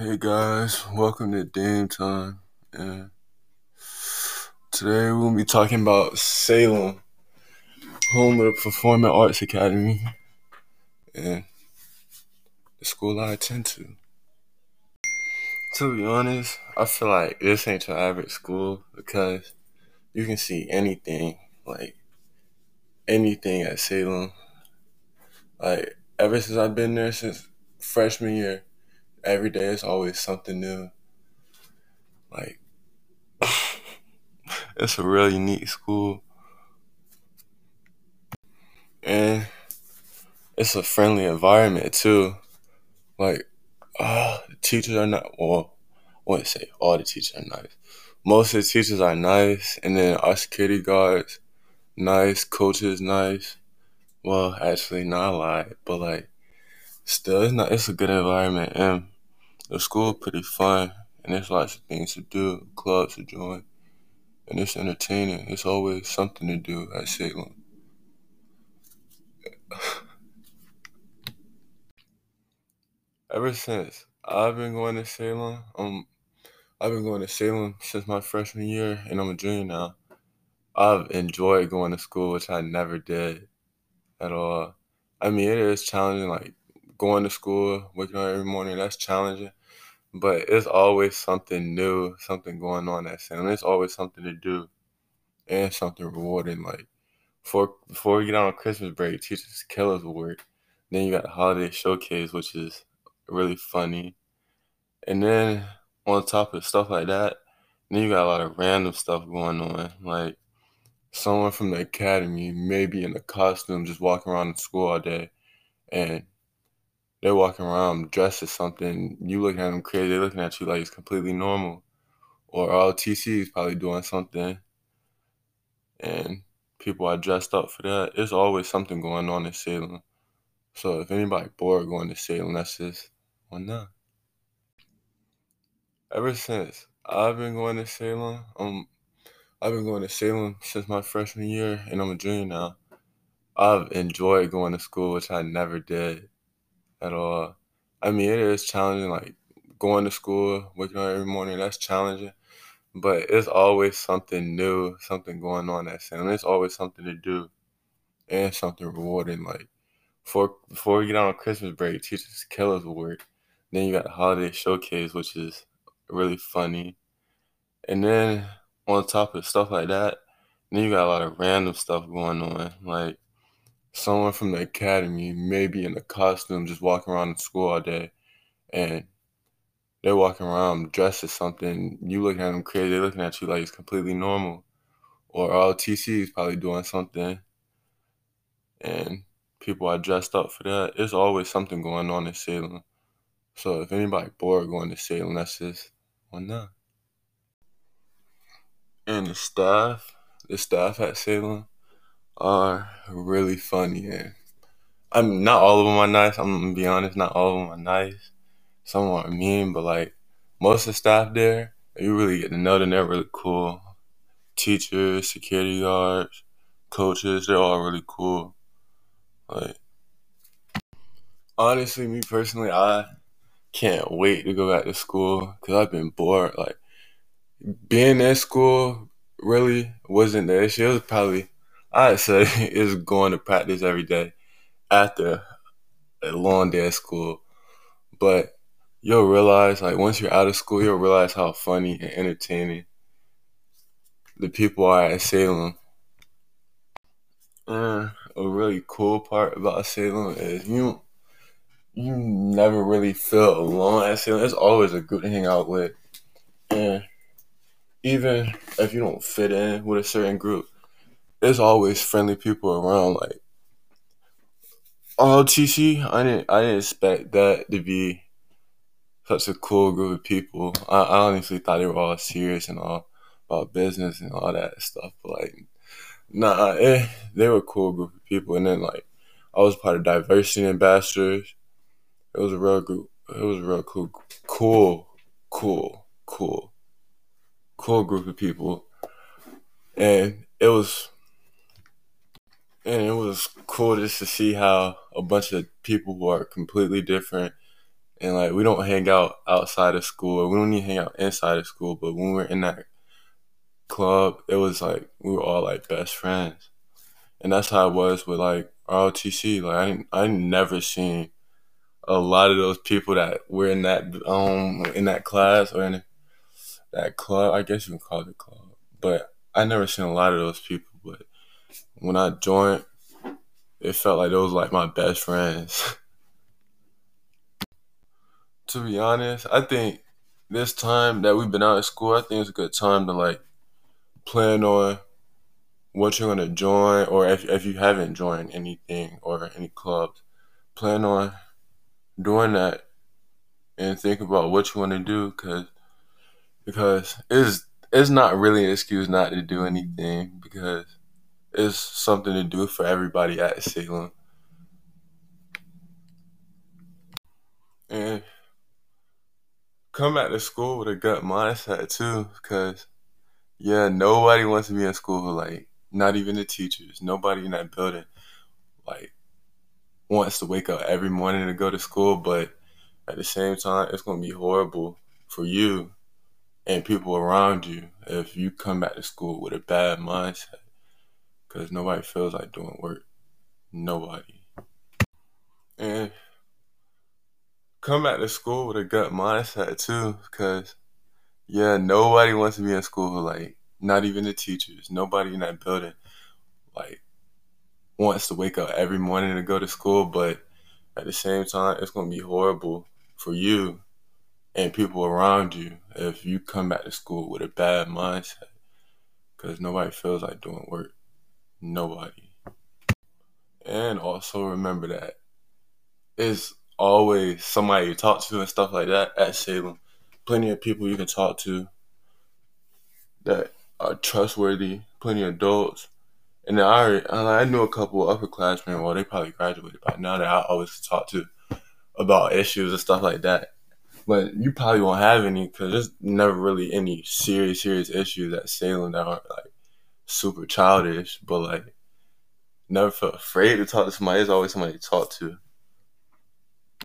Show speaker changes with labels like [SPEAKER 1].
[SPEAKER 1] Hey guys, welcome to Dame Time. And today we'll be talking about Salem, home of the Performing Arts Academy, and the school I attend to. To be honest, I feel like this ain't your average school because you can see anything, like anything at Salem. Like ever since I've been there since freshman year, every day is always something new. Like it's a really neat school. And it's a friendly environment too. Like uh, the teachers are not well, I wouldn't say all the teachers are nice. Most of the teachers are nice and then our security guards nice, coaches nice. Well, actually not a lot, but like still it's not it's a good environment and the school pretty fun and there's lots of things to do, clubs to join, and it's entertaining. It's always something to do at Salem. Ever since I've been going to Salem, um, I've been going to Salem since my freshman year, and I'm a junior now. I've enjoyed going to school, which I never did at all. I mean, it is challenging, like going to school, waking up every morning. That's challenging, but it's always something new, something going on at Salem. There's always something to do and something rewarding. Like before before we get on Christmas break, teachers kill us work. Then you got the holiday showcase, which is really funny. And then on top of stuff like that, then you got a lot of random stuff going on. Like someone from the academy maybe in a costume just walking around the school all day and they're walking around dressed as something, you looking at them crazy, they're looking at you like it's completely normal. Or ROTC is probably doing something and people are dressed up for that. There's always something going on in Salem. So if anybody bored going to Salem, that's just why not? Ever since I've been going to Salem, um, I've been going to Salem since my freshman year, and I'm a junior now. I've enjoyed going to school, which I never did at all. I mean, it is challenging, like going to school, waking up every morning. That's challenging, but it's always something new, something going on at Salem. There's always something to do and something rewarding. Like before before we get on Christmas break, teachers kill us with work. Then you got the holiday showcase, which is really funny. And then on top of stuff like that, then you got a lot of random stuff going on. Like someone from the academy maybe in a costume just walking around the school all day and they're walking around dressed as something, you looking at them crazy, they're looking at you like it's completely normal. Or ROTC is probably doing something and people are dressed up for that. There's always something going on in Salem. So if anybody bored going to Salem, that's just why not? And the staff, the staff at Salem are really funny and I'm not all of them are nice. I'm gonna be honest, not all of them are nice. Some are mean, but like most of the staff there, you really get to know them. They're really cool. Teachers, security guards, coaches, they're all really cool. Like honestly, me personally, I can't wait to go back to school because I've been bored. Like being in school really wasn't the issue. It was probably I'd say is going to practice every day after a long day at school. But you'll realize like once you're out of school, you'll realize how funny and entertaining the people are at Salem. And a really cool part about Salem is you you never really feel alone at Salem. There's always a group to hang out with. And even if you don't fit in with a certain group, there's always friendly people around. Like ROTC, I didn't I didn't expect that to be such a cool group of people. I, I honestly thought they were all serious and all about business and all that stuff. But like, nah, eh, they were a cool group of people. And then like, I was part of diversity ambassadors. It was a real group. It was a real cool, cool, cool, cool, cool group of people, and it was, and it was cool just to see how a bunch of people who are completely different and like we don't hang out outside of school or we don't even hang out inside of school but when we are in that club it was like we were all like best friends. And that's how it was with like ROTC like I didn't, I never seen a lot of those people that were in that um in that class or in that club. I guess you can call it a club but I never seen a lot of those people but when I joined it felt like those like my best friends. To be honest, I think this time that we've been out of school, I think it's a good time to like plan on what you're gonna join, or if if you haven't joined anything or any clubs, plan on doing that and think about what you want to do, cause because it's it's not really an excuse not to do anything because it's something to do for everybody at Salem. And come back to school with a gut mindset too, because yeah, nobody wants to be in school. Like, not even the teachers, nobody in that building, like, wants to wake up every morning to go to school. But at the same time, it's gonna be horrible for you and people around you if you come back to school with a bad mindset, because nobody feels like doing work. Nobody. And come back to school with a gut mindset too, because yeah, nobody wants to be in school. Like, not even the teachers, nobody in that building, like, wants to wake up every morning to go to school. But at the same time, it's gonna be horrible for you and people around you if you come back to school with a bad mindset, because nobody feels like doing work. Nobody. And also remember that it's always somebody you talk to and stuff like that at Salem. Plenty of people you can talk to that are trustworthy, plenty of adults. And I I knew a couple of upperclassmen, well, they probably graduated by now that I always talk to about issues and stuff like that. But you probably won't have any because there's never really any serious, serious issues at Salem that aren't like super childish. But like, never felt afraid to talk to somebody. There's always somebody to talk to.